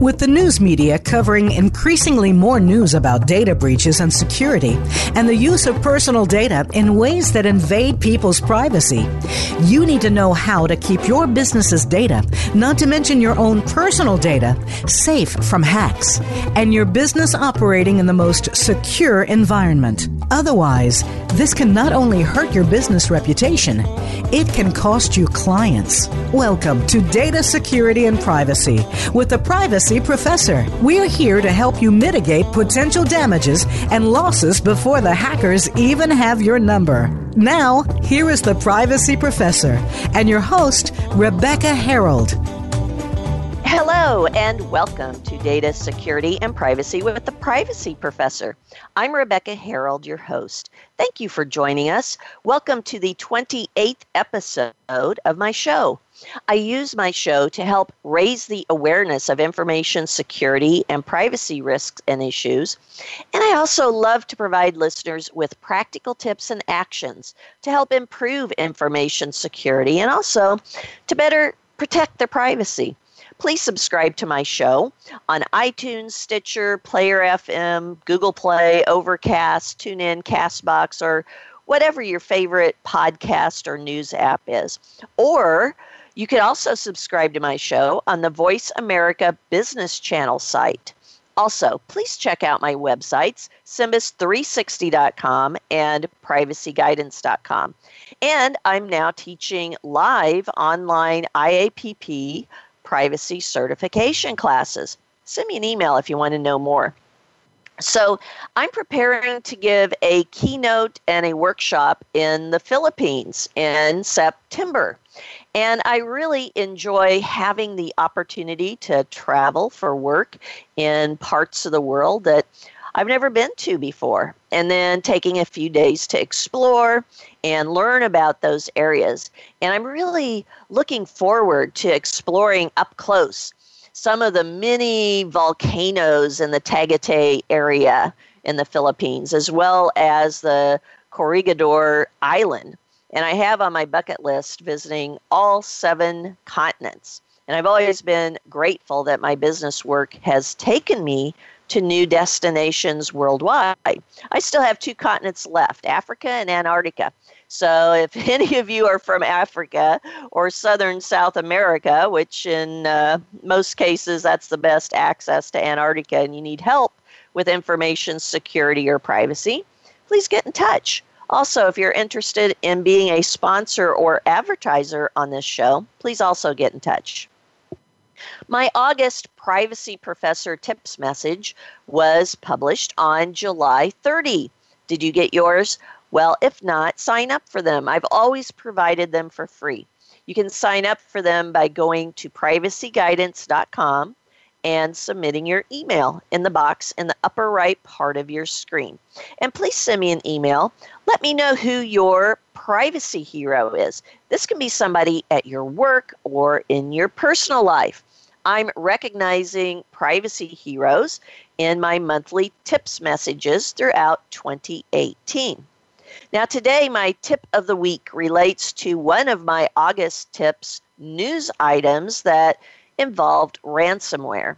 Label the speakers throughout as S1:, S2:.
S1: With the news media covering increasingly more news about data breaches and security, and the use of personal data in ways that invade people's privacy, you need to know how to keep your business's data, not to mention your own personal data, safe from hacks, and your business operating in the most secure environment. Otherwise, this can not only hurt your business reputation, it can cost you clients. Welcome to Data Security and Privacy with the Privacy Professor. We're here to help you mitigate potential damages and losses before the hackers even have your number. Now, here is the Privacy Professor and your host, Rebecca Herold.
S2: Hello, and welcome to Data Security and Privacy with the Privacy Professor. I'm Rebecca Herold, your host. Thank you for joining us. Welcome to the 28th episode of my show. I use my show to help raise the awareness of information security and privacy risks and issues. And I also love to provide listeners with practical tips and actions to help improve information security and also to better protect their privacy please subscribe to my show on iTunes, Stitcher, Player FM, Google Play, Overcast, TuneIn, Castbox, or whatever your favorite podcast or news app is. Or you can also subscribe to my show on the Voice America Business Channel site. Also, please check out my websites, Simbus360.com and privacyguidance.com. And I'm now teaching live online IAPP privacy certification classes. Send me an email if you want to know more. So, I'm preparing to give a keynote and a workshop in the Philippines in September. And I really enjoy having the opportunity to travel for work in parts of the world that I've never been to before, and then taking a few days to explore and learn about those areas. And I'm really looking forward to exploring up close some of the many volcanoes in the Tagaytay area in the Philippines, as well as the Corregidor Island. And I have on my bucket list visiting all seven continents. And I've always been grateful that my business work has taken me to new destinations worldwide. I still have two continents left Africa and Antarctica. So, if any of you are from Africa or southern South America, which in uh, most cases that's the best access to Antarctica, and you need help with information security or privacy, please get in touch. Also, if you're interested in being a sponsor or advertiser on this show, please also get in touch. My August Privacy Professor Tips message was published on July 30. Did you get yours? Well, if not, sign up for them. I've always provided them for free. You can sign up for them by going to privacyguidance.com and submitting your email in the box in the upper right part of your screen. And please send me an email. Let me know who your privacy hero is. This can be somebody at your work or in your personal life. I'm recognizing privacy heroes in my monthly tips messages throughout 2018. Now, today, my tip of the week relates to one of my August tips news items that involved ransomware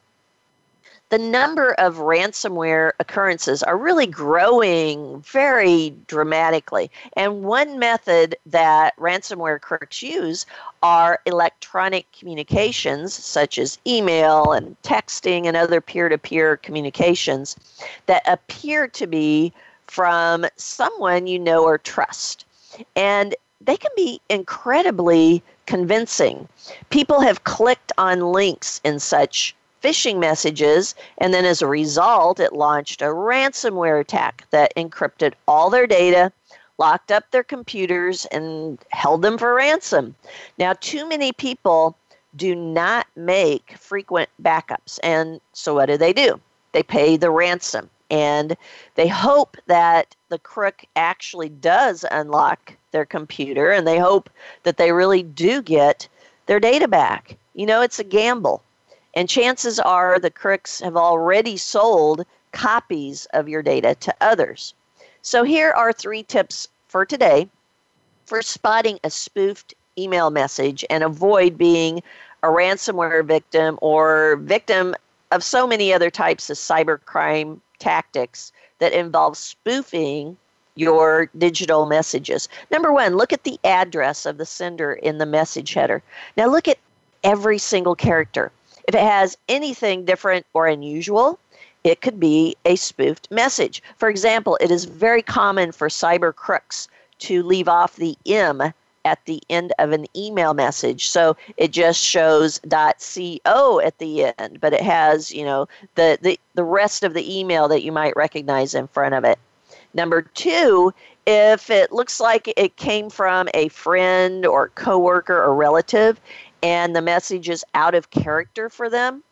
S2: the number of ransomware occurrences are really growing very dramatically. And one method that ransomware crooks use are electronic communications, such as email and texting and other peer to peer communications, that appear to be from someone you know or trust. And they can be incredibly convincing. People have clicked on links in such phishing messages, and then as a result, it launched a ransomware attack that encrypted all their data, locked up their computers, and held them for ransom. Now, too many people do not make frequent backups, and so what do they do? They pay the ransom, and they hope that the crook actually does unlock their computer, and they hope that they really do get their data back. You know, it's a gamble. And chances are the crooks have already sold copies of your data to others. So here are three tips for today for spotting a spoofed email message and avoid being a ransomware victim or victim of so many other types of cybercrime tactics that involve spoofing your digital messages. Number one, look at the address of the sender in the message header. Now, look at every single character. If it has anything different or unusual, it could be a spoofed message. For example, it is very common for cyber crooks to leave off the M at the end of an email message. So it just shows .co at the end, but it has, you know, the, the, the rest of the email that you might recognize in front of it. Number two, if it looks like it came from a friend or coworker or relative and the message is out of character for them,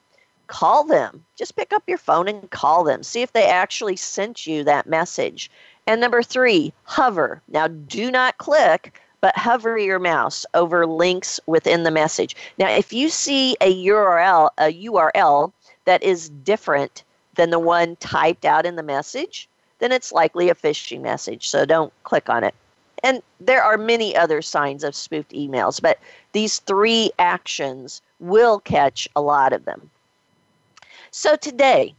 S2: call them. Just pick up your phone and call them. See if they actually sent you that message. And number three, hover. Now, do not click, but hover your mouse over links within the message. Now, if you see a URL, a URL that is different than the one typed out in the message, then it's likely a phishing message. So don't click on it. And there are many other signs of spoofed emails, but these three actions will catch a lot of them. So today,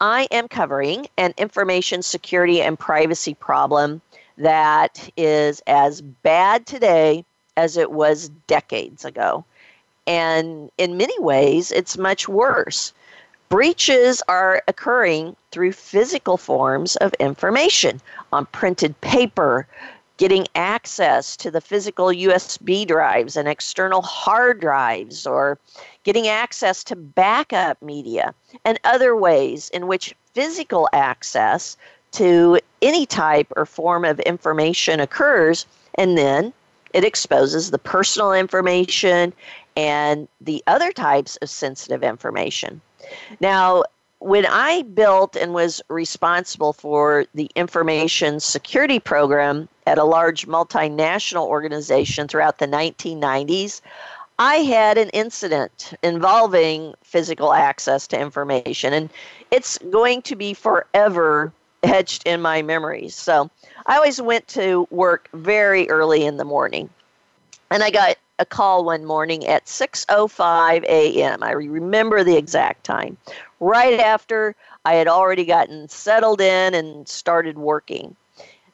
S2: I am covering an information security and privacy problem that is as bad today as it was decades ago. And in many ways, it's much worse. Breaches are occurring through physical forms of information on printed paper, getting access to the physical USB drives and external hard drives, or getting access to backup media, and other ways in which physical access to any type or form of information occurs, and then it exposes the personal information and the other types of sensitive information. Now, when I built and was responsible for the information security program at a large multinational organization throughout the 1990s, I had an incident involving physical access to information, and it's going to be forever etched in my memories. So I always went to work very early in the morning. And I got a call one morning at 6:05 a.m. I remember the exact time. Right after I had already gotten settled in and started working.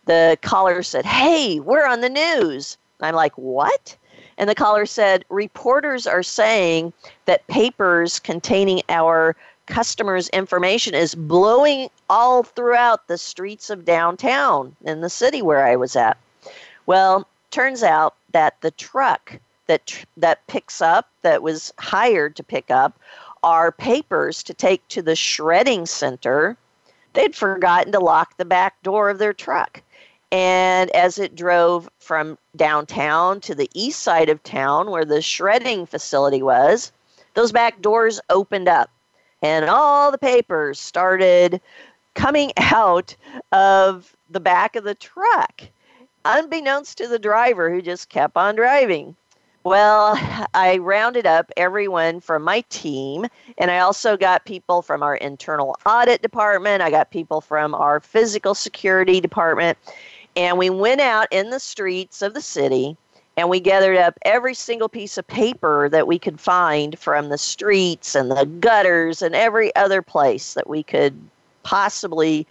S2: The caller said, "Hey, we're on the news." I'm like, "What?" And the caller said, "Reporters are saying that papers containing our customers' information is blowing all throughout the streets of downtown in the city where I was at." Well, turns out that the truck that that picks up that was hired to pick up our papers to take to the shredding center they'd forgotten to lock the back door of their truck and as it drove from downtown to the east side of town where the shredding facility was those back doors opened up and all the papers started coming out of the back of the truck unbeknownst to the driver who just kept on driving well, I rounded up everyone from my team, and I also got people from our internal audit department. I got people from our physical security department, and we went out in the streets of the city and we gathered up every single piece of paper that we could find from the streets and the gutters and every other place that we could possibly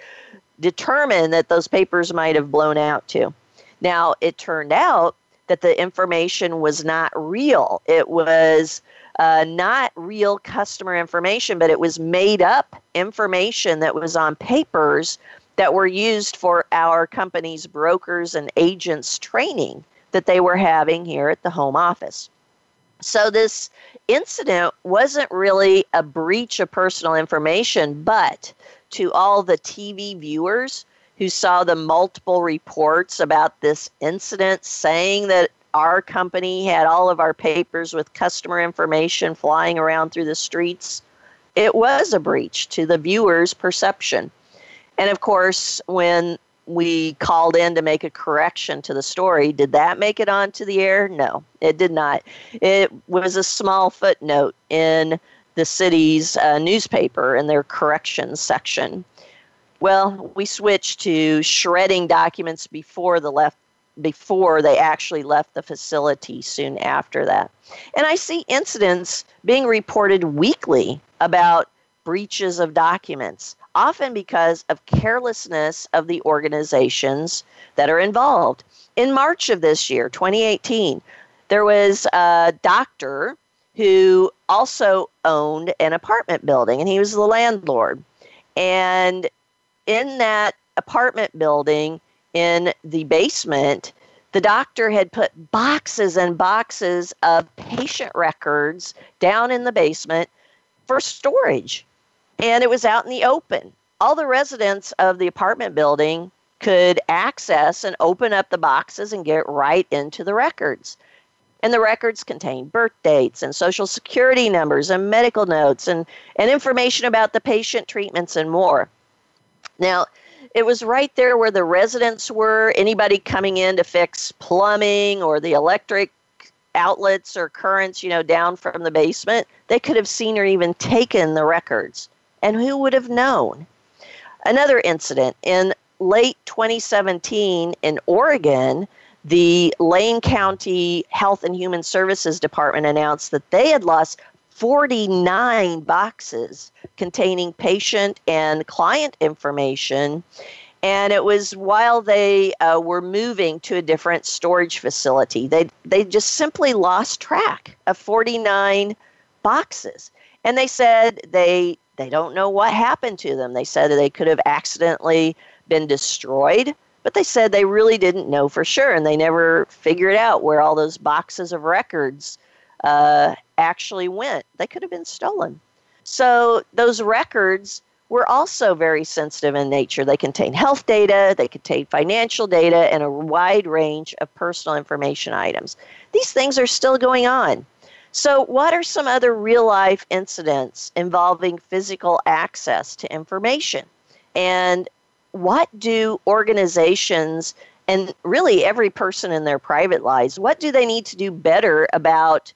S2: determine that those papers might have blown out to. Now, it turned out that the information was not real. It was uh, not real customer information, but it was made up information that was on papers that were used for our company's brokers and agents training that they were having here at the home office. So this incident wasn't really a breach of personal information, but to all the TV viewers who saw the multiple reports about this incident saying that our company had all of our papers with customer information flying around through the streets. It was a breach to the viewer's perception. And of course, when we called in to make a correction to the story, did that make it onto the air? No, it did not. It was a small footnote in the city's uh, newspaper in their corrections section. Well, we switched to shredding documents before the left before they actually left the facility soon after that. And I see incidents being reported weekly about breaches of documents, often because of carelessness of the organizations that are involved. In March of this year, 2018, there was a doctor who also owned an apartment building, and he was the landlord. And in that apartment building, in the basement, the doctor had put boxes and boxes of patient records down in the basement for storage. And it was out in the open. All the residents of the apartment building could access and open up the boxes and get right into the records. And the records contained birth dates and social security numbers and medical notes and, and information about the patient treatments and more. Now, it was right there where the residents were. Anybody coming in to fix plumbing or the electric outlets or currents, you know, down from the basement, they could have seen or even taken the records. And who would have known? Another incident in late 2017 in Oregon, the Lane County Health and Human Services Department announced that they had lost 49 boxes containing patient and client information. And it was while they uh, were moving to a different storage facility. They, they just simply lost track of 49 boxes. And they said they, they don't know what happened to them. They said they could have accidentally been destroyed, but they said they really didn't know for sure. And they never figured out where all those boxes of records uh, actually went. They could have been stolen. So those records were also very sensitive in nature. They contain health data, they contain financial data, and a wide range of personal information items. These things are still going on. So, what are some other real life incidents involving physical access to information? And what do organizations and really every person in their private lives, what do they need to do better about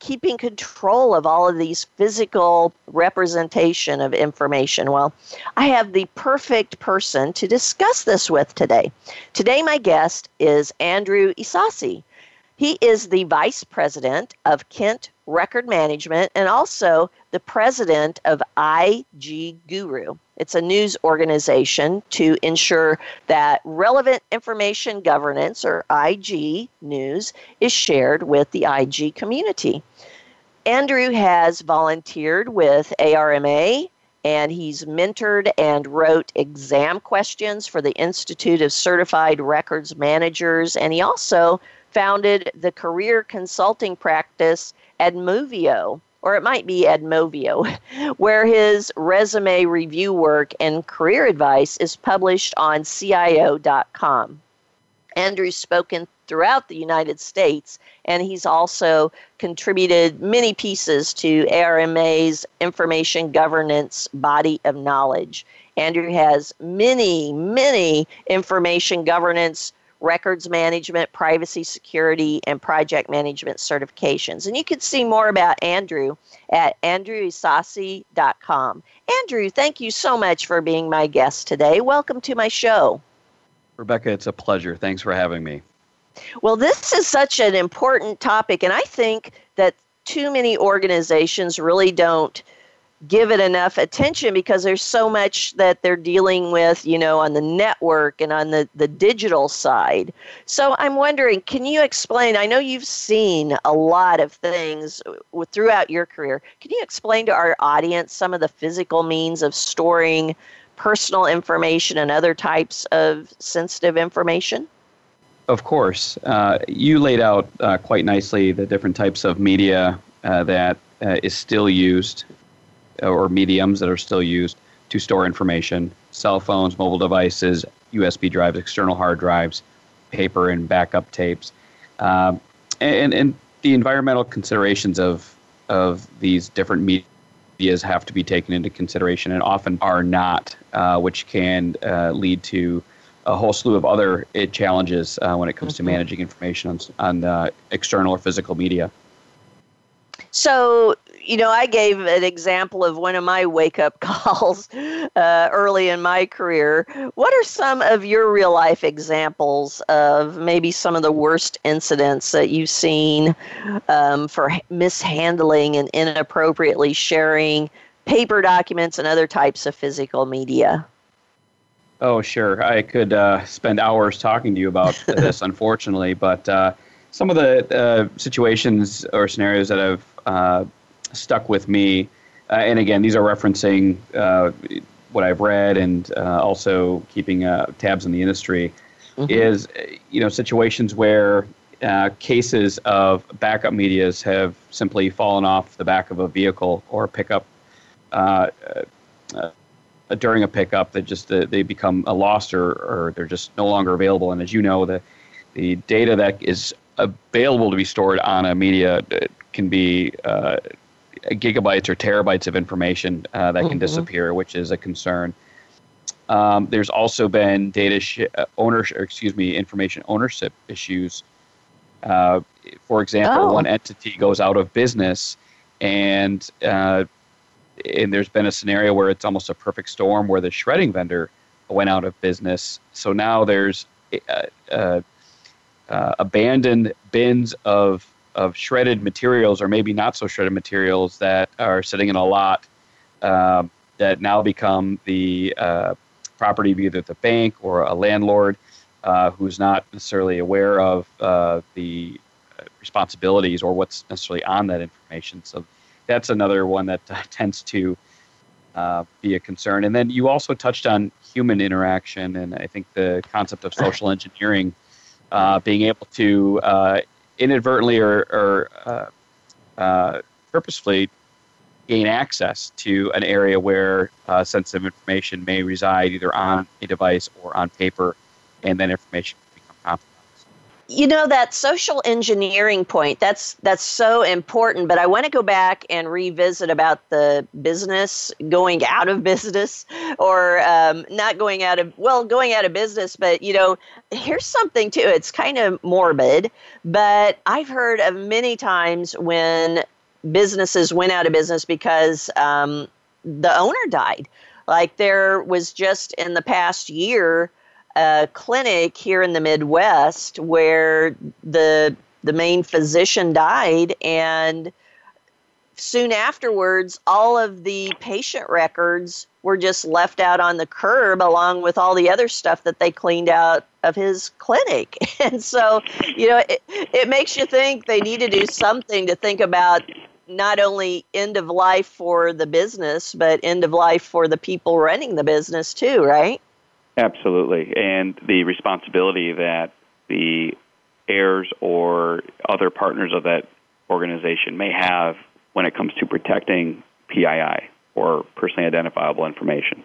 S2: keeping control of all of these physical representation of information? Well, I have the perfect person to discuss this with today. Today, my guest is Andrew Ysasi. He is the vice president of Kent Record Management and also the president of IG Guru. It's a news organization to ensure that relevant information governance, or IG news, is shared with the IG community. Andrew has volunteered with ARMA and he's mentored and wrote exam questions for the Institute of Certified Records Managers, and he also founded the career consulting practice Admovio, or it might be Admovio, where his resume review work and career advice is published on CIO.com. Andrew's spoken throughout the United States, and he's also contributed many pieces to ARMA's information governance body of knowledge. Andrew has many, many information governance records management, privacy security, and project management certifications. And you can see more about Andrew at andrewysasi.com. Andrew, thank you so much for being my guest today. Welcome to my show.
S3: Rebecca, it's a pleasure. Thanks for having me.
S2: Well, this is such an important topic, and I think that too many organizations really don't give it enough attention because there's so much that they're dealing with, you know, on the network and on the, the digital side. So I'm wondering, can you explain? I know you've seen a lot of things throughout your career. Can you explain to our audience some of the physical means of storing personal information and other types of sensitive information?
S3: Of course. Uh, you laid out uh, quite nicely the different types of media uh, that uh, is still used or mediums that are still used to store information cell phones, mobile devices, USB drives, external hard drives, paper, and backup tapes. Um, and, and the environmental considerations of, of these different medias have to be taken into consideration and often are not, uh, which can uh, lead to a whole slew of other uh, challenges uh, when it comes mm-hmm. to managing information on, on external or physical media.
S2: So, you know, I gave an example of one of my wake up calls uh, early in my career. What are some of your real life examples of maybe some of the worst incidents that you've seen um, for mishandling and inappropriately sharing paper documents and other types of physical media?
S3: Oh, sure. I could uh, spend hours talking to you about this, unfortunately, but uh, some of the uh, situations or scenarios that have uh, stuck with me, uh, and again, these are referencing uh, what I've read and also keeping tabs on the industry, mm-hmm. is you know situations where cases of backup medias have simply fallen off the back of a vehicle or pickup uh, during a pickup that just uh, they become a lost or, or they're just no longer available. And as you know, the the data that is available to be stored on a media uh, can be uh, gigabytes or terabytes of information uh, that can mm-hmm. disappear, which is a concern. Um, there's also been data sh- uh, ownership, excuse me, information ownership issues. for example, oh. one entity goes out of business, and and there's been a scenario where it's almost a perfect storm where the shredding vendor went out of business. So now there's uh, uh, uh, abandoned bins of of shredded materials, or maybe not so shredded materials that are sitting in a lot um, that now become the uh, property of either the bank or a landlord uh, who's not necessarily aware of uh, the responsibilities or what's necessarily on that information. So that's another one that uh, tends to uh, be a concern. And then you also touched on human interaction, and I think the concept of social engineering, uh, being able to uh, inadvertently or, or uh, uh, purposefully gain access to an area where sensitive information may reside either on a device or on paper, and then information
S2: you know that social engineering point that's that's so important but i want to go back and revisit about the business going out of business or um, not going out of well going out of business but you know here's something too it's kind of morbid but i've heard of many times when businesses went out of business because um, the owner died. Like there was just in the past year a clinic here in the Midwest where the the main physician died and soon afterwards all of the patient records were just left out on the curb along with all the other stuff that they cleaned out of his clinic. And so you know it, it makes you think they need to do something to think about not only end of life for the business but end of life for the people running the business too right
S4: Absolutely. And the responsibility that the heirs or other partners of that organization may have when it comes to protecting PII or personally identifiable information.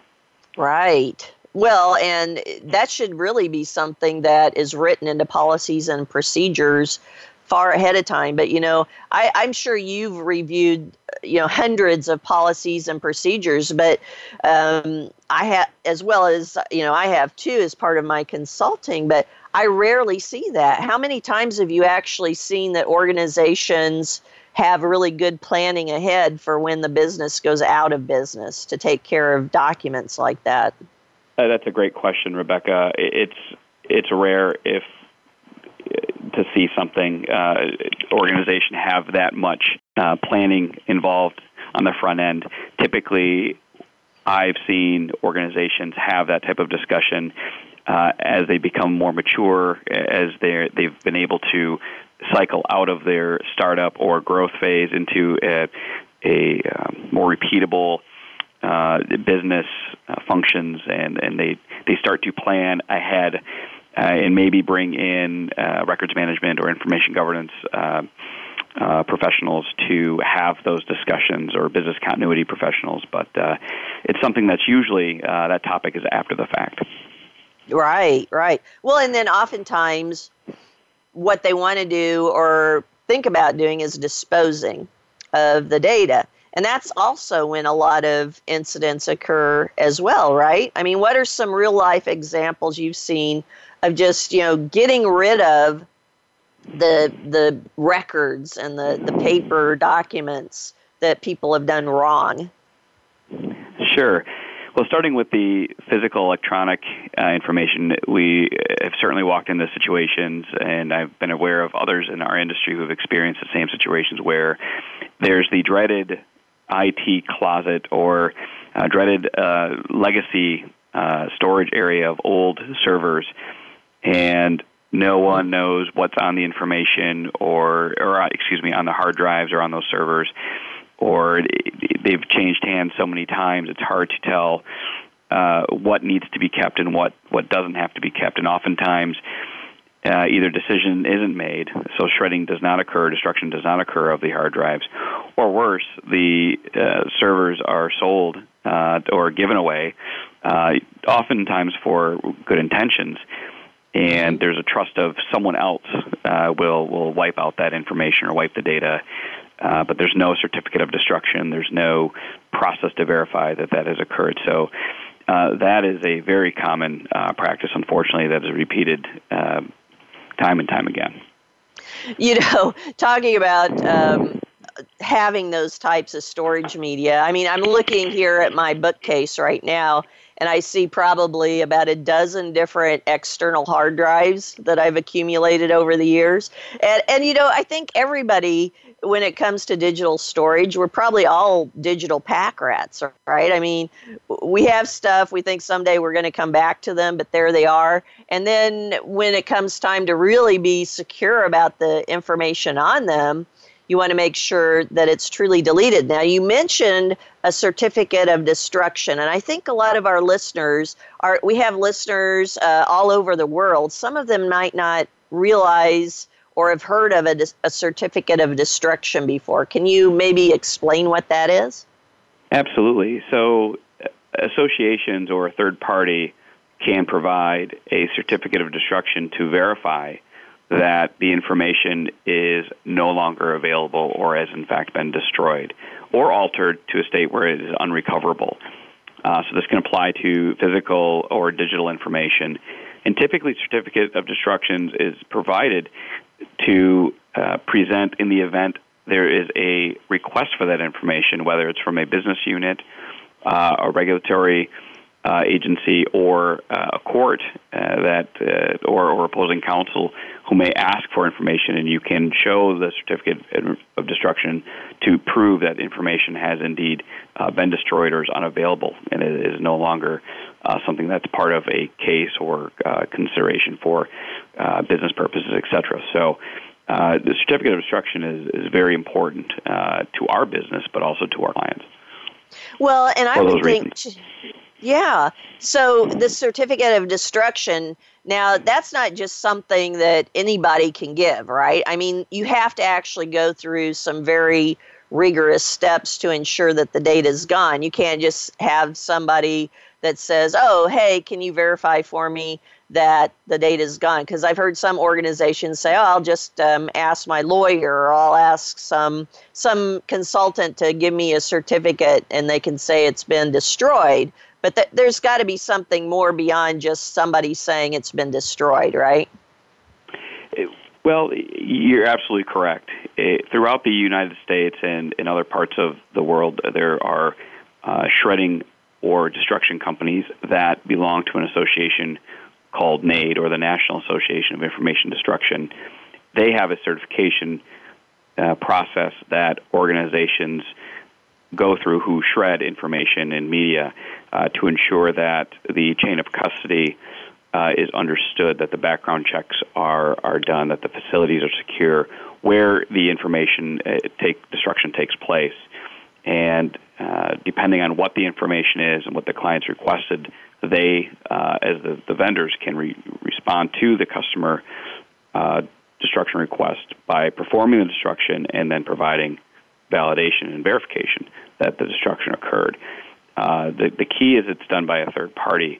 S2: Right. Well, and that should really be something that is written into policies and procedures far ahead of time. But you know, I, I'm sure you've reviewed you know hundreds of policies and procedures, but um, I have as well as you know I have too as part of my consulting. But I rarely see that. How many times have you actually seen that organizations? have really good planning ahead for when the business goes out of business to take care of documents like that?
S4: Uh, that's a great question, Rebecca. It's it's rare if to see something uh, organization have that much uh, planning involved on the front end. Typically, I've seen organizations have that type of discussion uh, as they become more mature, as they they've been able to cycle out of their startup or growth phase into a, a um, more repeatable uh, business uh, functions, and and they they start to plan ahead uh, and maybe bring in uh, records management or information governance uh, uh, professionals to have those discussions or business continuity professionals. But uh, it's something that's usually uh, that topic is after the fact.
S2: Right, right. Well, and then oftentimes what they want to do or think about doing is disposing of the data. And that's also when a lot of incidents occur as well, right? I mean, what are some real life examples you've seen of just you know getting rid of the the records and the the paper documents that people have done wrong.
S4: Sure. Well, starting with the physical electronic uh, information, we have certainly walked into situations, and I've been aware of others in our industry who have experienced the same situations where there's the dreaded IT closet or uh, dreaded uh, legacy uh, storage area of old servers, and no one knows what's on the information or, or uh, excuse me, on the hard drives or on those servers, or they've changed hands so many times it's hard to tell uh, what needs to be kept and what what doesn't have to be kept, and oftentimes. Uh, either decision isn't made, so shredding does not occur, destruction does not occur of the hard drives, or worse, the uh, servers are sold uh, or given away, uh, oftentimes for good intentions, and there's a trust of someone else uh, will will wipe out that information or wipe the data. Uh, but there's no certificate of destruction. There's no process to verify that that has occurred. So uh, that is a very common uh, practice, unfortunately, that is repeated uh, time and time again.
S2: You know, talking about um, having those types of storage media. I mean, I'm looking here at my bookcase right now, and I see probably about a dozen different external hard drives that I've accumulated over the years. And, and you know, I think everybody, when it comes to digital storage, we're probably all digital pack rats, right? I mean, we have stuff, we think someday we're going to come back to them, but there they are. And then when it comes time to really be secure about the information on them, you want to make sure that it's truly deleted. Now, you mentioned a certificate of destruction, and I think a lot of our listeners are, we have listeners uh, all over the world. Some of them might not realize or have heard of a, a certificate of destruction before. Can you maybe explain what that is?
S4: Absolutely. So, uh, associations or a third party can provide a certificate of destruction to verify that the information is no longer available or has in fact been destroyed or altered to a state where it is unrecoverable. Uh, so this can apply to physical or digital information. And typically, certificate of destructions is provided to uh, present in the event there is a request for that information, whether it's from a business unit, uh, a regulatory uh, agency, or uh, a court uh, that, uh, or, or opposing counsel who may ask for information, and you can show the certificate of destruction to prove that information has indeed uh, been destroyed or is unavailable, and it is no longer uh, something that's part of a case or consideration for business purposes, etc. So. The certificate of destruction is, is very important to our business, but also to our clients.
S2: Well, and I would think, yeah. So the certificate of destruction now, that's not just something that anybody can give, right? I mean, you have to actually go through some very rigorous steps to ensure that the data is gone. You can't just have somebody that says, oh, hey, can you verify for me that the data is gone? Because I've heard some organizations say, oh, I'll just um, ask my lawyer or I'll ask some, some consultant to give me a certificate and they can say it's been destroyed. But th- there's got to be something more beyond just somebody saying it's been destroyed, right?
S4: Well, you're absolutely correct. It, throughout the United States and in other parts of the world, there are uh, shredding or destruction companies that belong to an association called NAID or the National Association of Information Destruction. They have a certification uh, process that organizations go through who shred information and media uh, to ensure that the chain of custody uh, is understood, that the background checks are, are done, that the facilities are secure, where the information uh, take destruction takes place, and uh, depending on what the information is and what the clients requested, they, uh, as the, the vendors, can re- respond to the customer uh, destruction request by performing the destruction and then providing validation and verification that the destruction occurred. Uh, the, the key is it's done by a third party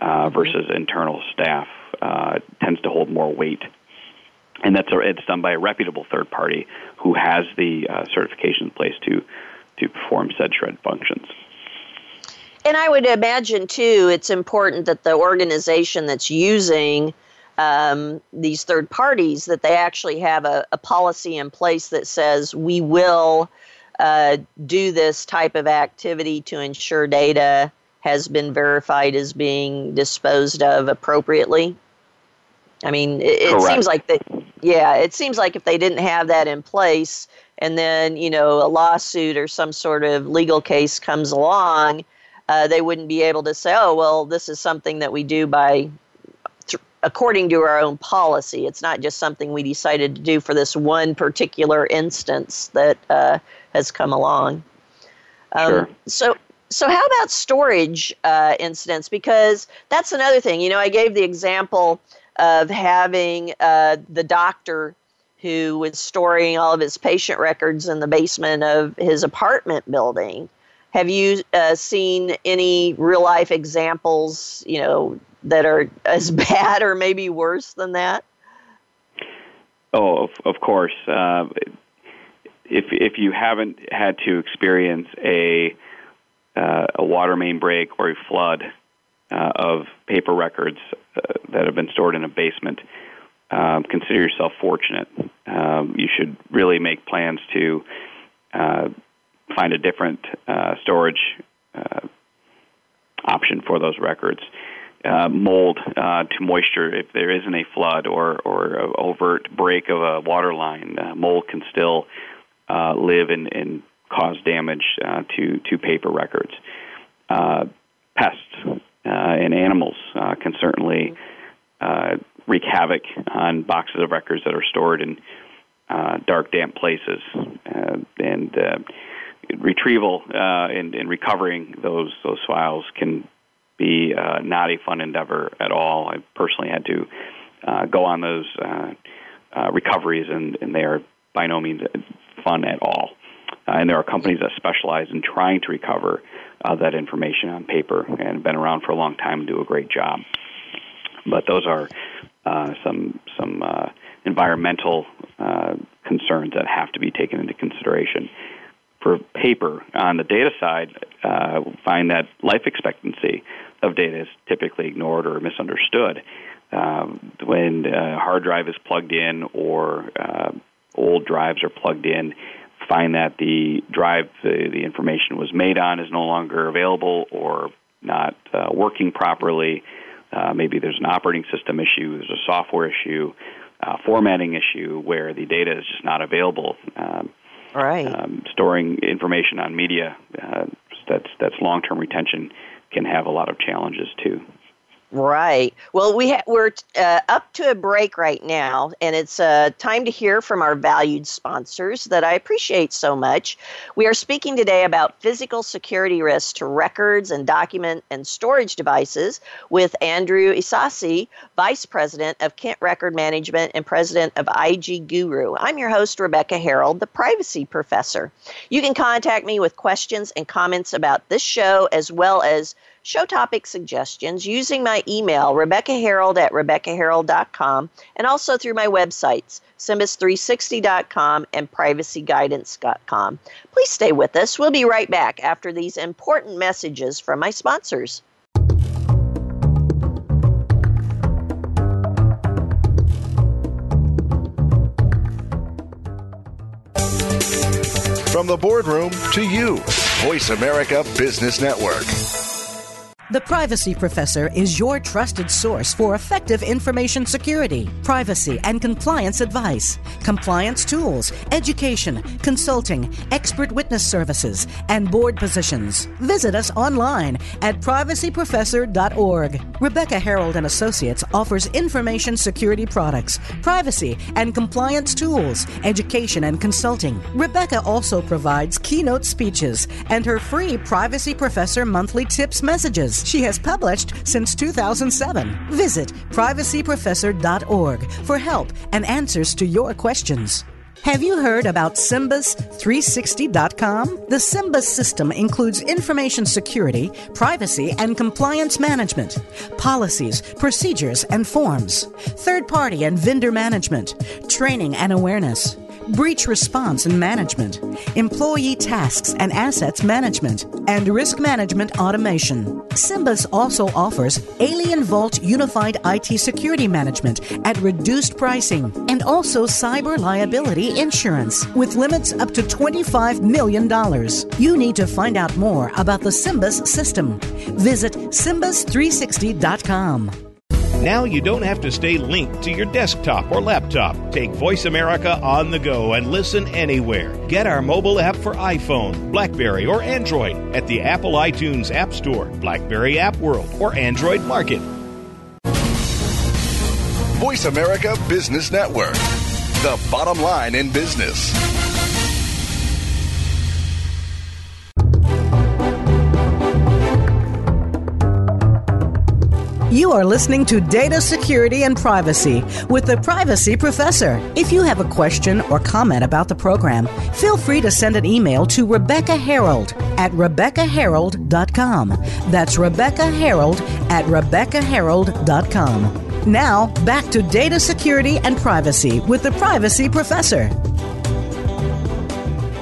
S4: uh, mm-hmm. versus internal staff uh, tends to hold more weight. And that's a, it's done by a reputable third party who has the uh, certification in place to to perform said shred functions.
S2: And I would imagine too, it's important that the organization that's using um, these third parties that they actually have a, a policy in place that says we will uh, do this type of activity to ensure data has been verified as being disposed of appropriately? I mean, it, it seems like that. Yeah, it seems like if they didn't have that in place, and then you know a lawsuit or some sort of legal case comes along, uh, they wouldn't be able to say, oh well, this is something that we do by according to our own policy. It's not just something we decided to do for this one particular instance that uh, has come along.
S4: Um, sure.
S2: So, so how about storage uh, incidents? Because that's another thing. You know, I gave the example of having uh, the doctor who was storing all of his patient records in the basement of his apartment building. Have you uh, seen any real life examples, you know, that are as bad or maybe worse than that?
S4: Oh, of, of course. Uh, if if you haven't had to experience a uh, a water main break or a flood uh, of paper records uh, that have been stored in a basement, um, consider yourself fortunate. Um, you should really make plans to uh, find a different uh, storage option for those records uh, mold uh, to moisture if there isn't a flood or or overt break of a water line. Uh, mold can still uh, live and, and cause damage uh, to to paper records. Uh, pests uh, and animals uh, can certainly uh, wreak havoc on boxes of records that are stored in uh, dark, damp places, uh, and uh, retrieval uh, and, and recovering those those files can be uh, not a fun endeavor at all. I personally had to uh, go on those uh, uh, recoveries, and, and they are by no means fun at all. Uh, and there are companies that specialize in trying to recover that information on paper and have been around for a long time and do a great job. But those are some some environmental concerns that have to be taken into consideration for paper on the data side, uh, find that life expectancy of data is typically ignored or misunderstood. Um, when a hard drive is plugged in or uh, old drives are plugged in, find that the drive the, the information was made on is no longer available or not uh, working properly. Uh, maybe there's an operating system issue, there's a software issue, uh, formatting issue where the data is just not available. Um,
S2: right.
S4: Um, storing information on media uh, that's that's long-term retention can have a lot of challenges too.
S2: Right. Well, we ha- we're uh, up to a break right now, and it's uh, time to hear from our valued sponsors that I appreciate so much. We are speaking today about physical security risks to records and document and storage devices with Andrew Ysasi, Vice President of Kent Record Management and President of IG Guru. I'm your host, Rebecca Herold, the Privacy Professor. You can contact me with questions and comments about this show as well as show topic suggestions using my email, rebeccaherold at rebeccaherold.com, and also through my websites, SIMBUS360.com and privacyguidance.com. Please stay with us. We'll be right back after these important messages from my sponsors.
S5: From the boardroom to you, Voice America Business Network.
S1: The Privacy Professor is your trusted source for effective information security, privacy, and compliance advice, compliance tools, education, consulting, expert witness services, and board positions. Visit us online at privacyprofessor.org. Rebecca Herold and Associates offers information security products, privacy and compliance tools, education and consulting. Rebecca also provides keynote speeches and her free Privacy Professor monthly tips messages she has published since 2007. Visit privacyprofessor.org for help and answers to your questions. Have you heard about Simbus360.com? The Simbus system includes information security, privacy, and compliance management, policies, procedures, and forms, third party and vendor management, training and awareness breach response and management, employee tasks and assets management, and risk management automation. Simbus also offers Alien Vault Unified IT Security Management at reduced pricing and also cyber liability insurance with limits up to $25 million. You need to find out more about the Simbus system. Visit Simbus360.com.
S6: Now you don't have to stay linked to your desktop or laptop. Take Voice America on the go and listen anywhere. Get our mobile app for iPhone, Blackberry, or Android at the Apple iTunes App Store, Blackberry App World, or Android Market.
S5: Voice America Business Network, the bottom line in business.
S1: You are listening to Data Security and Privacy with the Privacy Professor. If you have a question or comment about the program, feel free to send an email to Rebecca Herold at RebeccaHerold.com. That's Rebecca Herold at RebeccaHerold.com. Now, back to Data Security and Privacy with the Privacy Professor.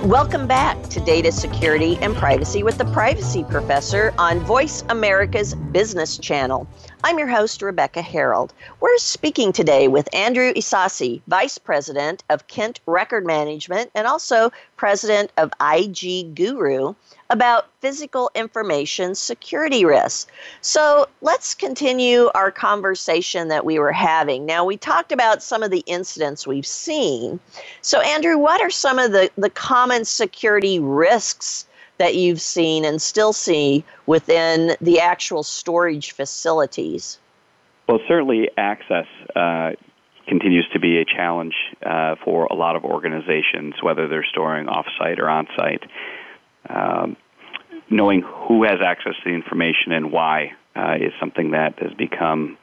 S2: Welcome back to Data Security and Privacy with the Privacy Professor on Voice America's Business Channel. I'm your host, Rebecca Herold. We're speaking today with Andrew Ysasi, Vice President of Kent Record Management and also President of IG Guru, about physical information security risks. So let's continue our conversation that we were having. Now, we talked about some of the incidents we've seen. So, Andrew, what are some of the, the common security risks that you've seen and still see within the actual storage facilities?
S4: Well, certainly access uh, continues to be a challenge uh, for a lot of organizations, whether they're storing offsite or on-site. Um, knowing who has access to the information and why uh, is something that has become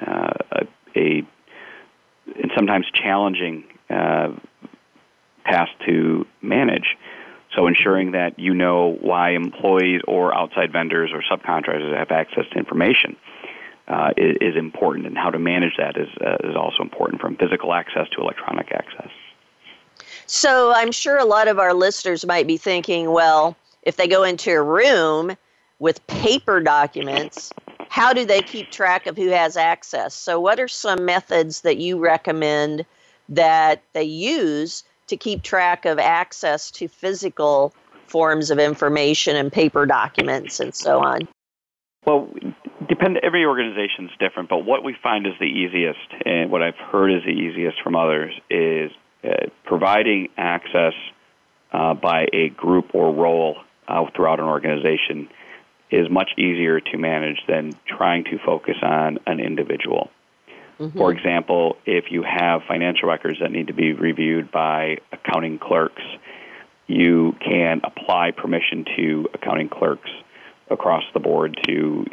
S4: uh, a, a, and sometimes challenging uh, task to manage. So ensuring that you know why employees or outside vendors or subcontractors have access to information uh, is, is, important, and how to manage that is, uh, is also important, from physical access to electronic access.
S2: So I'm sure a lot of our listeners might be thinking, well, if they go into a room with paper documents, how do they keep track of who has access? So, what are some methods that you recommend that they use to keep track of access to physical forms of information and paper documents and so on?
S4: Well, depend. Every organization is different, but what we find is the easiest, and what I've heard is the easiest from others, is providing access uh, by a group or role uh, throughout an organization is much easier to manage than trying to focus on an individual. Mm-hmm. For example, if you have financial records that need to be reviewed by accounting clerks, you can apply permission to accounting clerks across the board to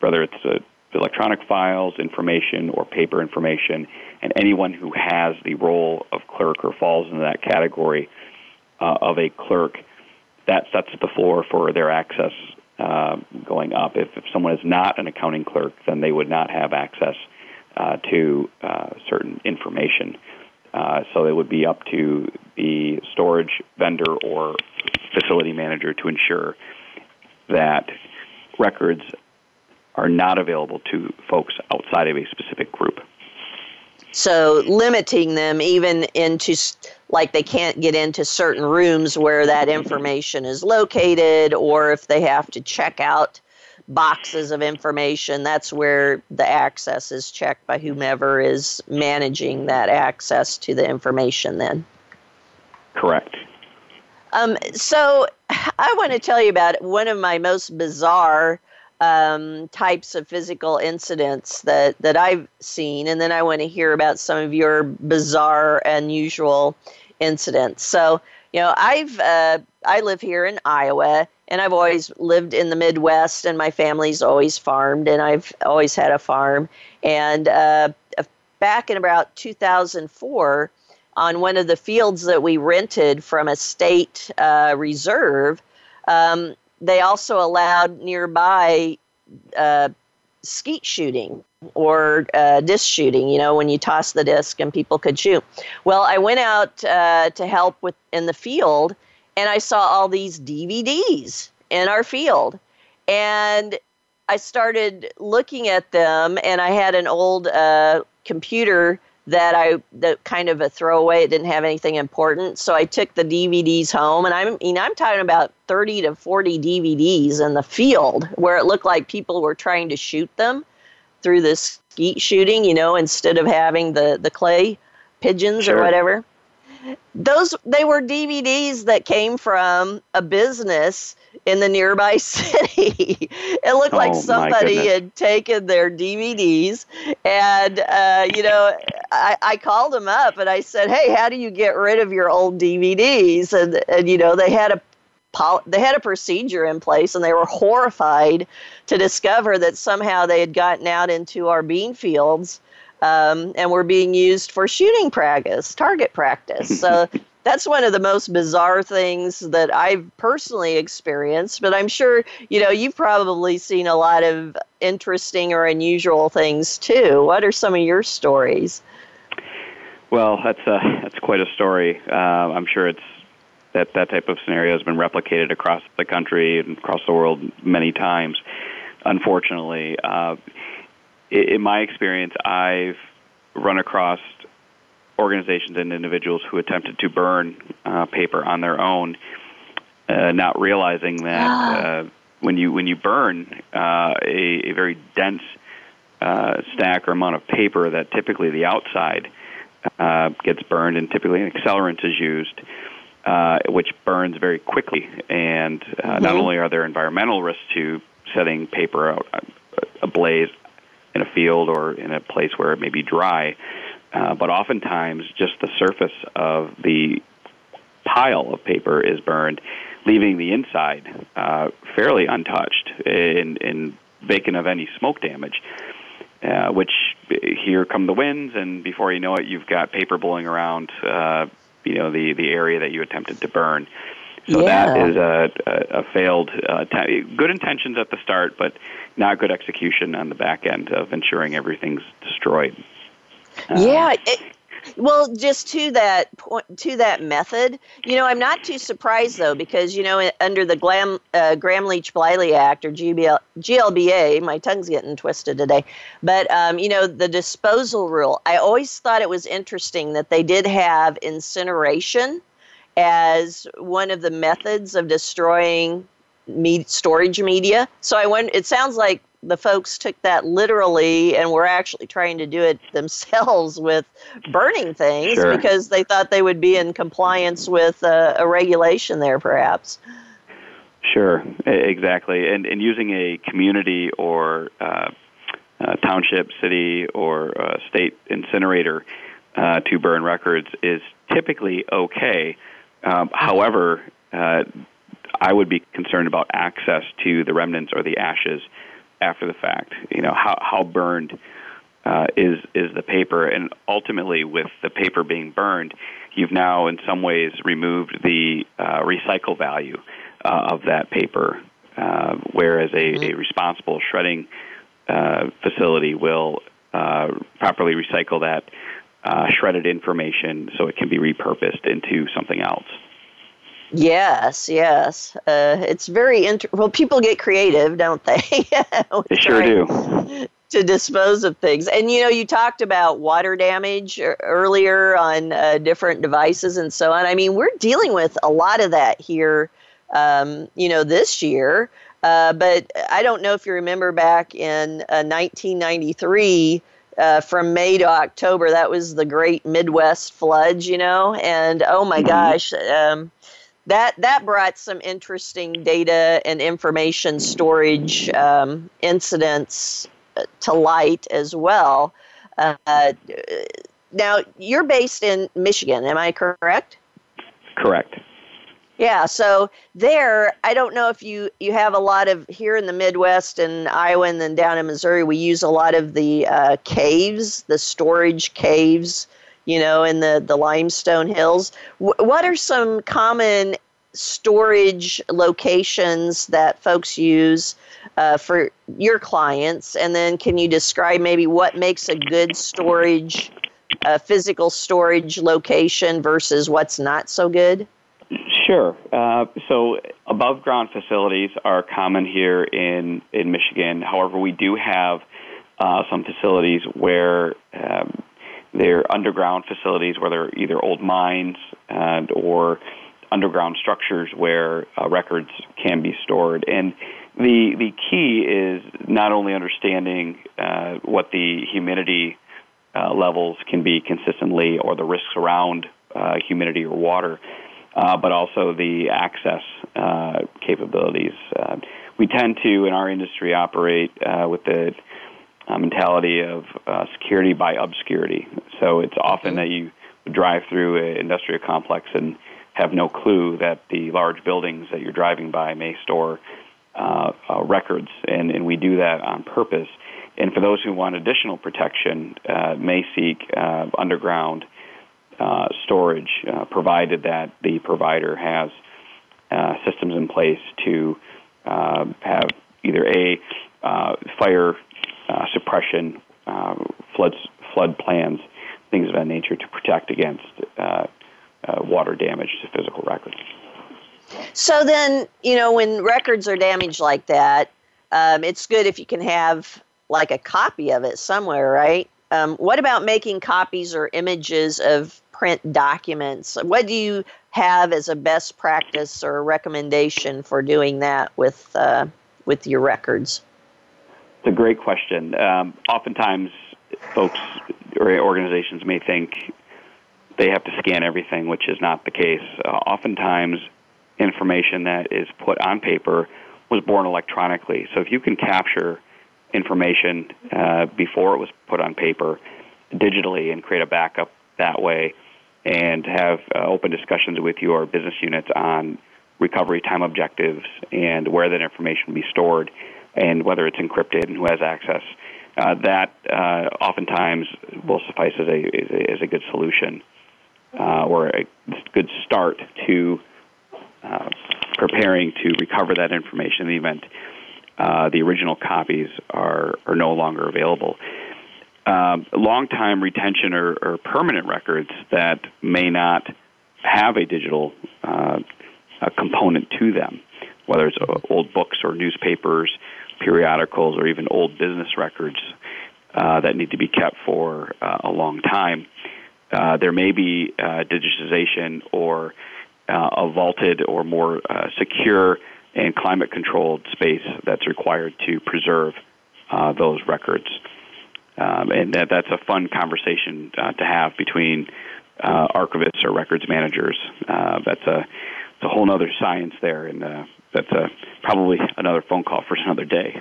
S4: whether it's a, electronic files information or paper information, and anyone who has the role of clerk or falls into that category uh, of a clerk, that sets the floor for their access uh, going up. If, if someone is not an accounting clerk, then they would not have access uh, to uh, certain information. Uh, so it would be up to the storage vendor or facility manager to ensure that records are not available to folks outside of a specific group.
S2: So limiting them even into like they can't get into certain rooms where that information is located or if they have to check out boxes of information. That's where the access is checked by whomever is managing that access to the information, then.
S4: Correct.
S2: Um, so I want to tell you about one of my most bizarre um, types of physical incidents that, that I've seen, and then I want to hear about some of your bizarre, unusual incidents. So, you know, I've uh, I live here in Iowa, and I've always lived in the Midwest, and my family's always farmed, and I've always had a farm. And uh, back in about 2004, on one of the fields that we rented from a state uh, reserve, um, they also allowed nearby uh, skeet shooting or uh, disc shooting, you know, when you toss the disc and people could shoot. Well, I went out uh, to help with in the field and I saw all these DVDs in our field. And I started looking at them, and I had an old uh, computer that I that kind of a throwaway. It didn't have anything important, so I took the DVDs home, and I'm you know I'm talking about 30 to 40 DVDs in the field where it looked like people were trying to shoot them. through the skeet shooting, you know, instead of having the, the clay pigeons
S4: Sure.
S2: or whatever. Those they were DVDs that came from a business in the nearby city. it looked like
S4: Oh, my
S2: somebody had taken their DVDs, and uh, you know, I, I called them up and I said, "Hey, how do you get rid of your old DVDs?" And and you know, they had a they had a procedure in place, and they were horrified to discover that somehow they had gotten out into our bean fields um, and were being used for shooting practice, target practice. So that's one of the most bizarre things that I've personally experienced. But I'm sure you know you've probably seen a lot of interesting or unusual things too. What are some of your stories?
S4: Well, that's a that's quite a story. Uh, I'm sure it's that that type of scenario has been replicated across the country and across the world many times. Unfortunately, uh, in my experience, I've run across organizations and individuals who attempted to burn uh, paper on their own, uh, not realizing that uh, when you when you burn uh, a, a very dense uh, stack or amount of paper, that typically the outside uh, gets burned, and typically an accelerant is used, uh, which burns very quickly. And uh, not only are there environmental risks to setting paper out ablaze in a field or in a place where it may be dry, uh, but oftentimes just the surface of the pile of paper is burned, leaving the inside uh, fairly untouched and, and vacant of any smoke damage. Uh, which here come the winds, and before you know it, you've got paper blowing around, uh, you know, the the area that you attempted to burn. So that
S2: Yeah.
S4: is a, a, a failed, uh, t- good intentions at the start, but not good execution on the back end of ensuring everything's destroyed.
S2: Yeah. It, well, just to that point, to that method, you know, I'm not too surprised though, because you know, under the Glam, uh, Gramm-Leach-Bliley Act or GBL, GLBA, my tongue's getting twisted today, but um, you know, the disposal rule. I always thought it was interesting that they did have incineration as one of the methods of destroying me- storage media. So I went. It sounds like the folks took that literally and were actually trying to do it themselves with burning things
S4: Sure.
S2: because they thought they would be in compliance with uh, a regulation there, perhaps.
S4: Sure, exactly. And and using a community or uh, uh, township, city, or uh, state incinerator uh, to burn records is typically okay. Um, however, uh, I would be concerned about access to the remnants or the ashes after the fact. You know how how burned uh, is is the paper, and ultimately, with the paper being burned, you've now in some ways removed the uh, recycle value uh, of that paper, uh, whereas a, a responsible shredding uh, facility will uh, properly recycle that uh, shredded information so it can be repurposed into something else.
S2: Yes, yes. Uh, it's very inter- well. People get creative, don't they?
S4: They sure do.
S2: To dispose of things, and you know, you talked about water damage earlier on uh, different devices and so on. I mean, we're dealing with a lot of that here. Um, you know, this year. Uh, but I don't know if you remember back in uh, 1993, uh, from May to October, that was the great Midwest floods, you know, and oh my gosh, um, that that brought some interesting data and information storage um, incidents uh, to light as well. Uh, now you're based in Michigan, am I correct?
S4: Correct.
S2: Yeah, so there, I don't know if you you have a lot of here in the Midwest and Iowa, and then down in Missouri, we use a lot of the uh, caves, the storage caves, you know, in the the limestone hills. W- what are some common storage locations that folks use uh, for your clients? And then, can you describe maybe what makes a good storage, uh, physical storage location versus what's not so good?
S4: Sure. Uh, so above ground facilities are common here in, in Michigan. However, we do have uh, some facilities where um, they're underground facilities where they're either old mines and or underground structures where uh, records can be stored. And the the key is not only understanding uh, what the humidity uh, levels can be consistently, or the risks around uh, humidity or water, uh, but also the access uh, capabilities. We tend to, in our industry, operate with the mentality of security by obscurity. So it's often that you drive through an industrial complex and have no clue that the large buildings that you're driving by may store uh, uh, records, and, and we do that on purpose. And for those who want additional protection, uh, may seek uh, underground uh, storage, uh, provided that the provider has systems in place to have either a fire suppression, floods, flood plans, things of that nature to protect against water damage to physical records.
S2: So then, you know, when records are damaged like that, um, it's good if you can have like a copy of it somewhere, right? Um, what about making copies or images of print documents? What do you have as a best practice or recommendation for doing that with uh, with your records?
S4: It's a great question. Um, oftentimes, folks or organizations may think they have to scan everything, which is not the case. Uh, oftentimes, information that is put on paper was born electronically. So if you can capture information uh, before it was put on paper digitally and create a backup that way and have uh, open discussions with your business units on recovery time objectives and where that information will be stored and whether it's encrypted and who has access. Uh, that uh, oftentimes will suffice as a, as a, as a good solution uh, or a good start to uh, preparing to recover that information in the event uh, the original copies are, are no longer available. Um, long time retention or, or, permanent records that may not have a digital uh, component to them, whether it's old books or newspapers, periodicals, or even old business records uh, that need to be kept for uh, a long time. Uh, there may be uh, digitization or uh, a vaulted or more uh, secure and climate controlled space that's required to preserve those records. Um, and that, that's a fun conversation to have between archivists or records managers. That's a, it's a whole other science there, and that's a, probably another phone call for another day.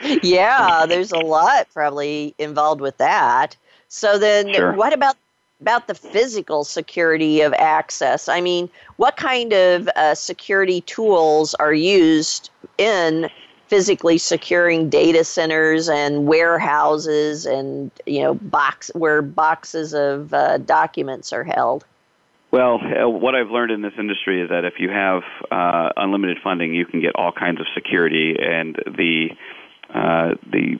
S2: yeah, there's a lot probably involved with that. So then, sure. what about about the physical security of access. I mean, what kind of uh, security tools are used in physically securing data centers and warehouses and you know box where boxes of uh, documents are held?
S4: Well, uh, what I've learned in this industry is that if you have uh, unlimited funding, you can get all kinds of security, and the uh, the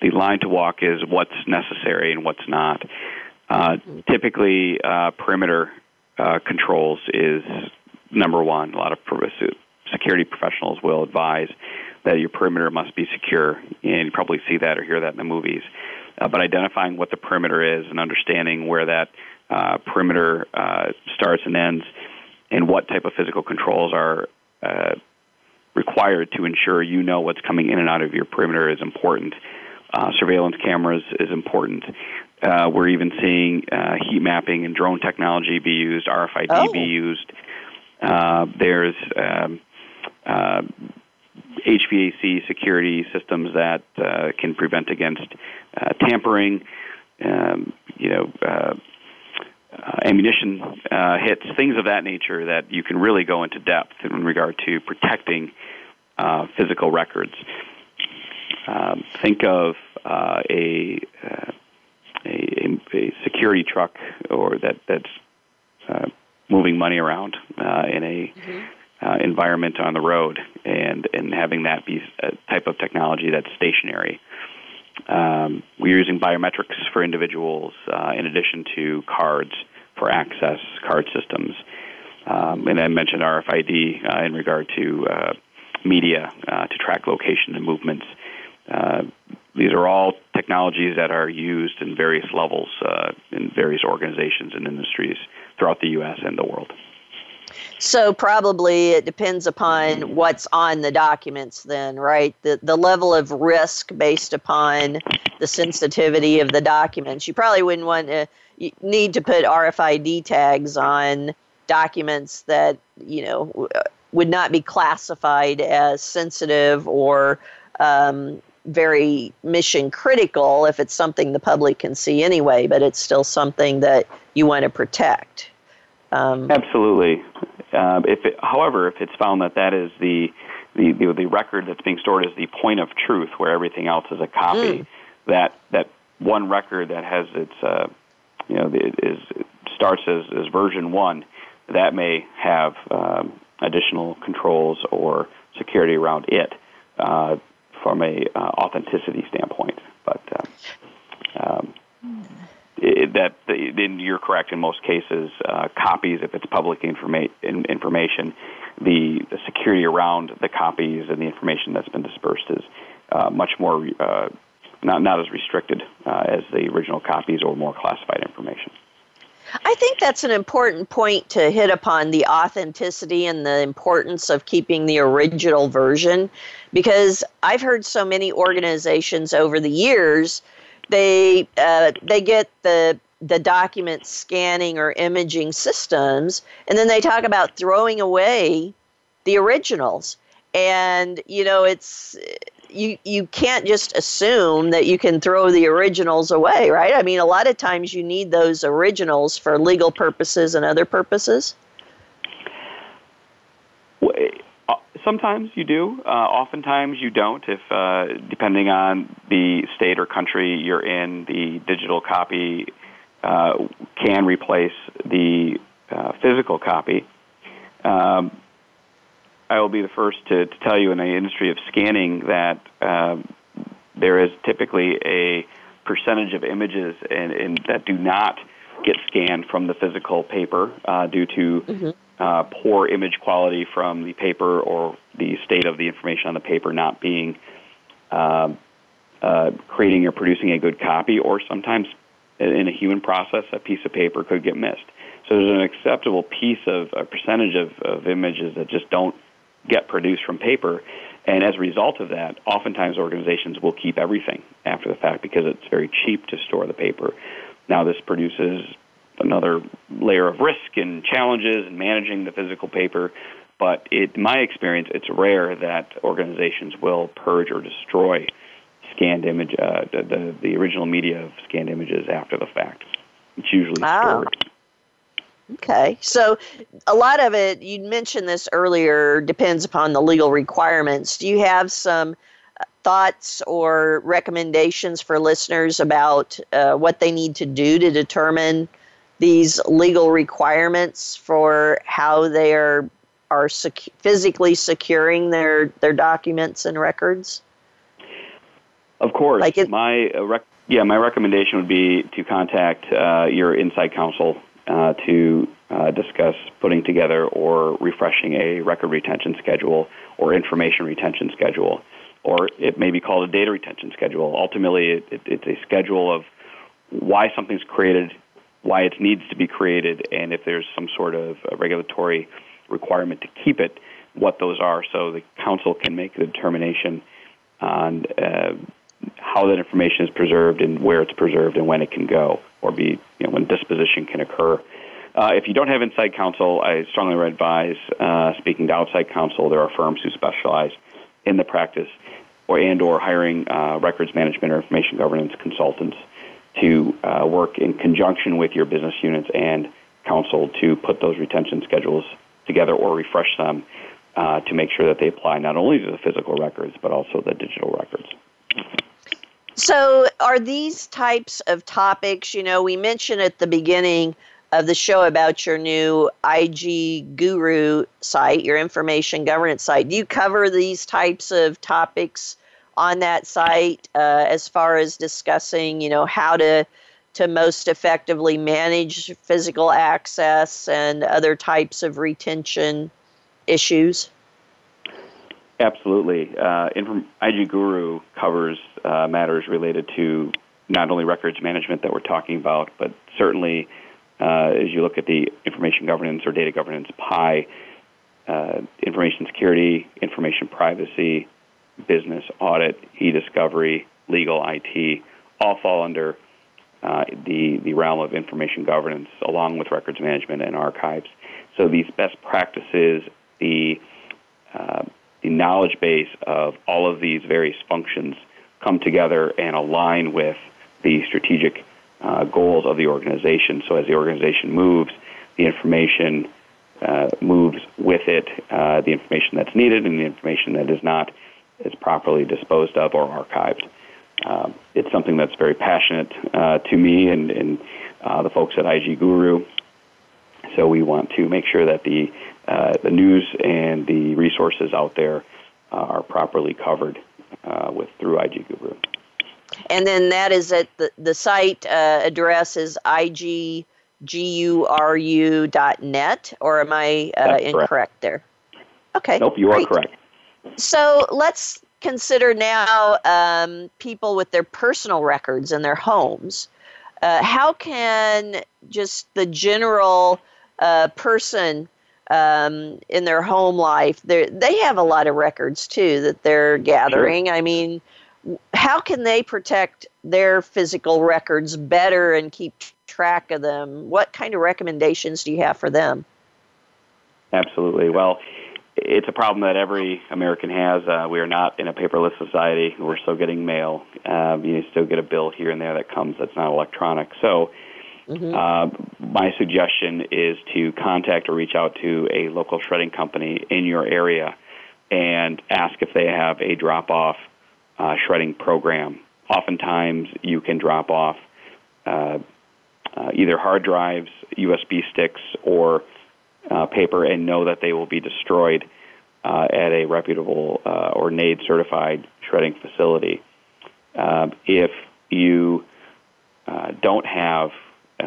S4: the line to walk is what's necessary and what's not. Uh, typically, uh, perimeter uh, controls is number one. A lot of security professionals will advise that your perimeter must be secure, and you probably see that or hear that in the movies. But identifying what the perimeter is and understanding where that uh, perimeter uh, starts and ends, and what type of physical controls are uh, required to ensure you know what's coming in and out of your perimeter is important. Uh, surveillance cameras is important. Uh, we're even seeing uh, heat mapping and drone technology be used, RFID oh. be used. Uh, there's um, uh, HVAC security systems that uh, can prevent against uh, tampering. Um, you know, uh, ammunition uh, hits, things of that nature that you can really go into depth in regard to protecting uh, physical records. Um, think of uh, a, uh, a, a security truck or that that's uh, moving money around uh, in a mm-hmm. uh, environment on the road, and and having that be a type of technology that's stationary. Um, we're using biometrics for individuals uh, in addition to cards for access card systems. Um, and I mentioned RFID uh, in regard to uh, media uh, to track location and movements. Uh, these are all technologies that are used in various levels uh, in various organizations and industries throughout the U.S. and the world.
S2: So probably it depends upon what's on the documents then, right? The the level of risk based upon the sensitivity of the documents. You probably wouldn't want to need to put RFID tags on documents that, you know, would not be classified as sensitive or um, very mission critical if it's something the public can see anyway, but it's still something that you want to protect.
S4: Um, Absolutely. Uh, if it, however, if it's found that that is the, the, the the record that's being stored is the point of truth, where everything else is a copy, mm. that that one record that has its uh, you know is starts as, as version one, that may have um, additional controls or security around it uh, from a uh, authenticity standpoint. But uh, um, it, that then you're correct in most cases. Uh, copies, if it's public informa- information, the, the, security around the copies and the information that's been dispersed is uh, much more uh, not not as restricted as the original copies or more classified information.
S2: I think that's an important point to hit upon the authenticity and the importance of keeping the original version because I've heard so many organizations over the years they uh, they get the the document scanning or imaging systems and then they talk about throwing away the originals and you know it's you you can't just assume that you can throw the originals away, right? I mean, a lot of times you need those originals for legal purposes and other purposes.
S4: Uh, sometimes you do. Uh, oftentimes you don't. If uh, depending on the state or country you're in, the digital copy uh, can replace the uh, physical copy. Um, I will be the first to, to tell you in the industry of scanning that um, there is typically a percentage of images in, in, that do not get scanned from the physical paper uh, due to mm-hmm. uh, poor image quality from the paper or the state of the information on the paper not being uh, uh, creating or producing a good copy, or sometimes in a human process, a piece of paper could get missed. So there's an acceptable piece of a percentage of, of images that just don't get produced from paper. And as a result of that, oftentimes organizations will keep everything after the fact because it's very cheap to store the paper. Now, this produces another layer of risk and challenges in managing the physical paper. But it, in my experience, it's rare that organizations will purge or destroy scanned image, uh, the, the, the original media of scanned images after the fact. It's usually stored.
S2: Okay. So a lot of it, you mentioned this earlier, depends upon the legal requirements. Do you have some thoughts or recommendations for listeners about uh, what they need to do to determine these legal requirements for how they are are sec- physically securing their their documents and records?
S4: Of course. Like it, my uh, rec- yeah, my recommendation would be to contact uh, your inside counsel uh, to uh, discuss putting together or refreshing a record retention schedule or information retention schedule, or it may be called a data retention schedule. Ultimately, it, it, it's a schedule of why something's created, why it needs to be created, and if there's some sort of regulatory requirement to keep it, what those are, so the council can make a determination on uh, how that information is preserved and where it's preserved and when it can go or be, you know, when disposition can occur. Uh, if you don't have inside counsel, I strongly advise uh, speaking to outside counsel. There are firms who specialize in the practice, or and or hiring uh, records management or information governance consultants to uh, work in conjunction with your business units and council to put those retention schedules together or refresh them uh, to make sure that they apply not only to the physical records but also the digital records.
S2: So, are these types of topics, you know, we mentioned at the beginning of the show about your new IG Guru site, your information governance site. Do you cover these types of topics on that site uh, as far as discussing, you know, how to to most effectively manage physical access and other types of retention issues?
S4: Absolutely. Uh, IG Guru covers uh, matters related to not only records management that we're talking about, but certainly uh, as you look at the information governance or data governance pie, uh, information security, information privacy, business audit, e-discovery, legal, IT, all fall under uh, the the realm of information governance, along with records management and archives. So these best practices, the uh, the knowledge base of all of these various functions come together and align with the strategic uh, goals of the organization. So as the organization moves, the information uh, moves with it, uh, the information that's needed and the information that is not is properly disposed of or archived. Um, it's something that's very passionate uh, to me and, and uh, the folks at IG Guru. So we want to make sure that the uh, the news and the resources out there are properly covered with through IG Guru.
S2: And then that is at the the site uh, address is igguru.net, or am I incorrect correct. there? Okay.
S4: Nope, you great. are correct.
S2: So let's consider now um, people with their personal records in their homes. Uh, how can just the general uh, person um, in their home life, they have a lot of records too that they're gathering. Sure. I mean, how can they protect their physical records better and keep track of them? What kind of recommendations do you have for them?
S4: Absolutely. Well, it's a problem that every American has. Uh, we are not in a paperless society. We're still getting mail. Uh, you still get a bill here and there that comes that's not electronic. So, mm-hmm. uh, my suggestion is to contact or reach out to a local shredding company in your area and ask if they have a drop off uh, shredding program. Oftentimes, you can drop off uh, uh, either hard drives, USB sticks, or uh, paper and know that they will be destroyed uh, at a reputable uh, or NAID certified shredding facility. If you don't have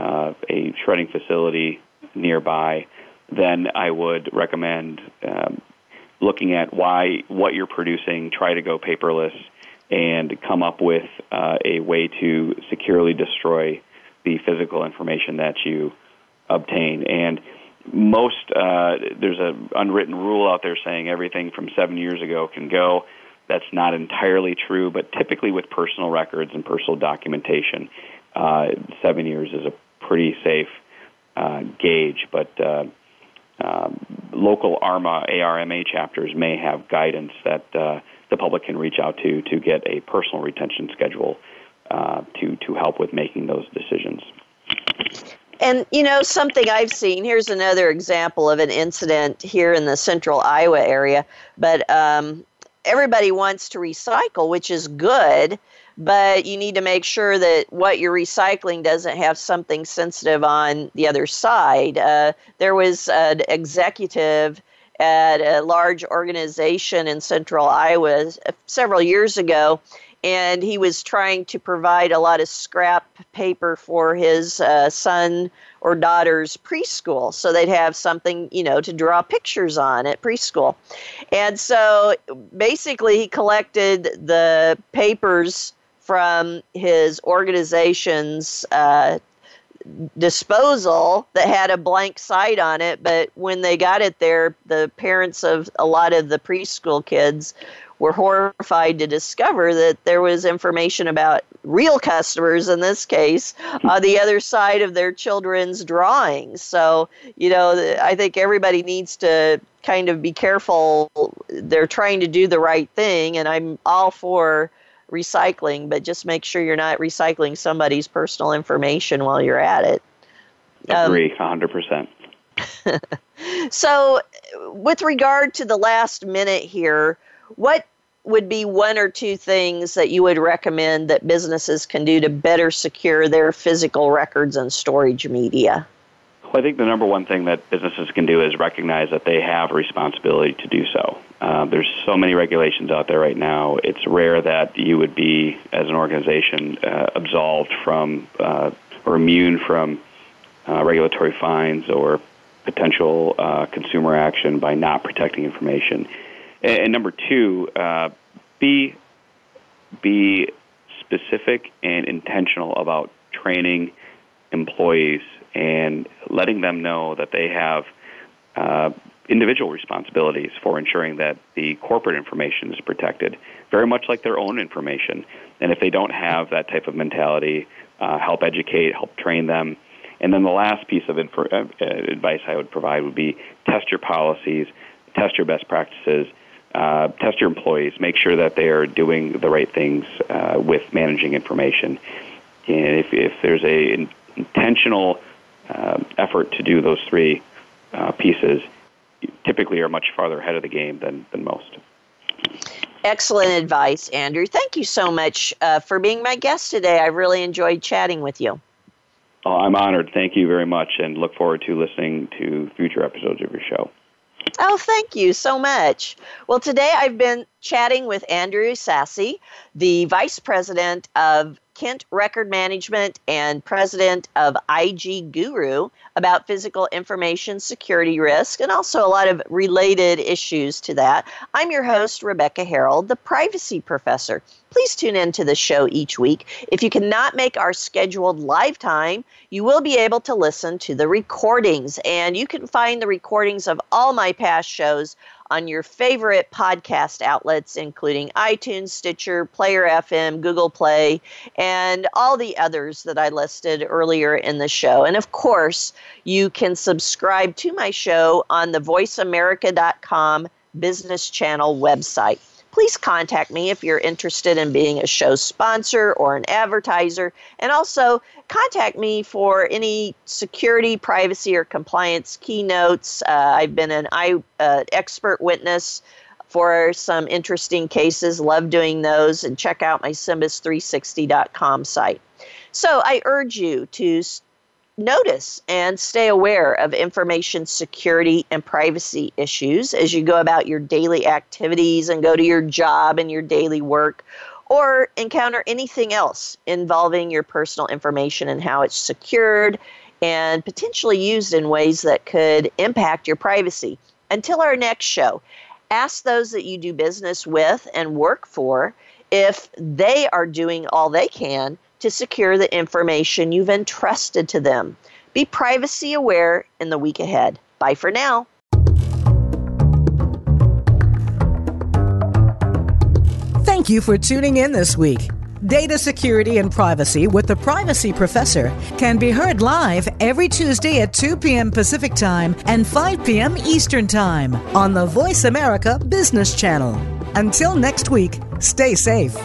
S4: a shredding facility nearby, then I would recommend um, looking at why what you're producing, try to go paperless, and come up with a way to securely destroy the physical information that you obtain. And most uh, there's an unwritten rule out there saying everything from seven years ago can go. That's not entirely true, but typically with personal records and personal documentation, uh, seven years is a pretty safe uh, gauge. But uh, um, local ARMA ARMA chapters may have guidance that uh, the public can reach out to to get a personal retention schedule uh, to to help with making those decisions.
S2: And you know something I've seen. Here's another example of an incident here in the central Iowa area. But um, everybody wants to recycle, which is good. But you need to make sure that what you're recycling doesn't have something sensitive on the other side. Uh, there was an executive at a large organization in central Iowa several years ago, and he was trying to provide a lot of scrap paper for his uh, son or daughter's preschool so they'd have something you know to draw pictures on at preschool. And so basically he collected the papers from his organization's uh, disposal that had a blank site on it but when they got it there the parents of a lot of the preschool kids were horrified to discover that there was information about real customers in this case hmm. on the other side of their children's drawings. So, you know, I think everybody needs to kind of be careful. They're trying to do the right thing, and I'm all for recycling, but just make sure you're not recycling somebody's personal information while you're at it.
S4: Agree, um, 100%.
S2: so, with regard to the last minute here, what would be one or two things that you would recommend that businesses can do to better secure their physical records and storage media?
S4: Well, I think the number one thing that businesses can do is recognize that they have a responsibility to do so. Uh, there's so many regulations out there right now. It's rare that you would be, as an organization, uh, absolved from uh, or immune from uh, regulatory fines or potential uh, consumer action by not protecting information. And, and number two, uh, be be specific and intentional about training employees and letting them know that they have uh, individual responsibilities for ensuring that the corporate information is protected, very much like their own information. And if they don't have that type of mentality, uh, help educate, help train them. And then the last piece of info, uh, advice I would provide would be test your policies, test your best practices, uh, test your employees, make sure that they are doing the right things uh, with managing information. And if, if there's a intentional uh, effort to do those three uh, pieces, typically are much farther ahead of the game than, than most.
S2: Excellent advice, Andrew. Thank you so much uh, for being my guest today. I really enjoyed chatting with you.
S4: Oh, I'm honored. Thank you very much, and look forward to listening to future episodes of your show.
S2: Oh, thank you so much. Well, today I've been chatting with Andrew Ysasi, the Vice President of Kent Record Management and president of IG Guru about physical information security risk and also a lot of related issues to that. I'm your host, Rebecca Herold, the privacy professor. Please tune in to the show each week. If you cannot make our scheduled live time, you will be able to listen to the recordings, and you can find the recordings of all my past shows on your favorite podcast outlets, including iTunes, Stitcher, Player FM, Google Play, and all the others that I listed earlier in the show. And of course, you can subscribe to my show on the voiceamerica.com business channel website please contact me if you're interested in being a show sponsor or an advertiser. And also contact me for any security, privacy, or compliance keynotes. Uh, I've been an I, uh, expert witness for some interesting cases. Love doing those. And check out my SIMBUS360.com site. So I urge you to notice and stay aware of information security and privacy issues as you go about your daily activities and go to your job and your daily work or encounter anything else involving your personal information and how it's secured and potentially used in ways that could impact your privacy. Until our next show, ask those that you do business with and work for if they are doing all they can to secure the information you've entrusted to them. Be privacy aware in the week ahead. Bye for now.
S1: Thank you for tuning in this week. Data security and privacy with the Privacy Professor can be heard live every Tuesday at 2 p.m. Pacific Time and 5 p.m. Eastern Time on the Voice America Business Channel. Until next week, stay safe.